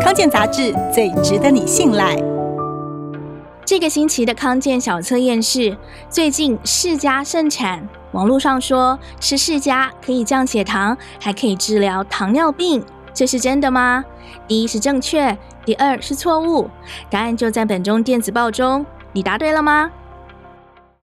康健杂志最值得你信赖。这个星期的康健小测验是最近释迦盛产网络上说吃释迦可以降血糖还可以治疗糖尿病这是真的吗？第一是正确第二是错误答案就在本周电子报中。你答对了吗？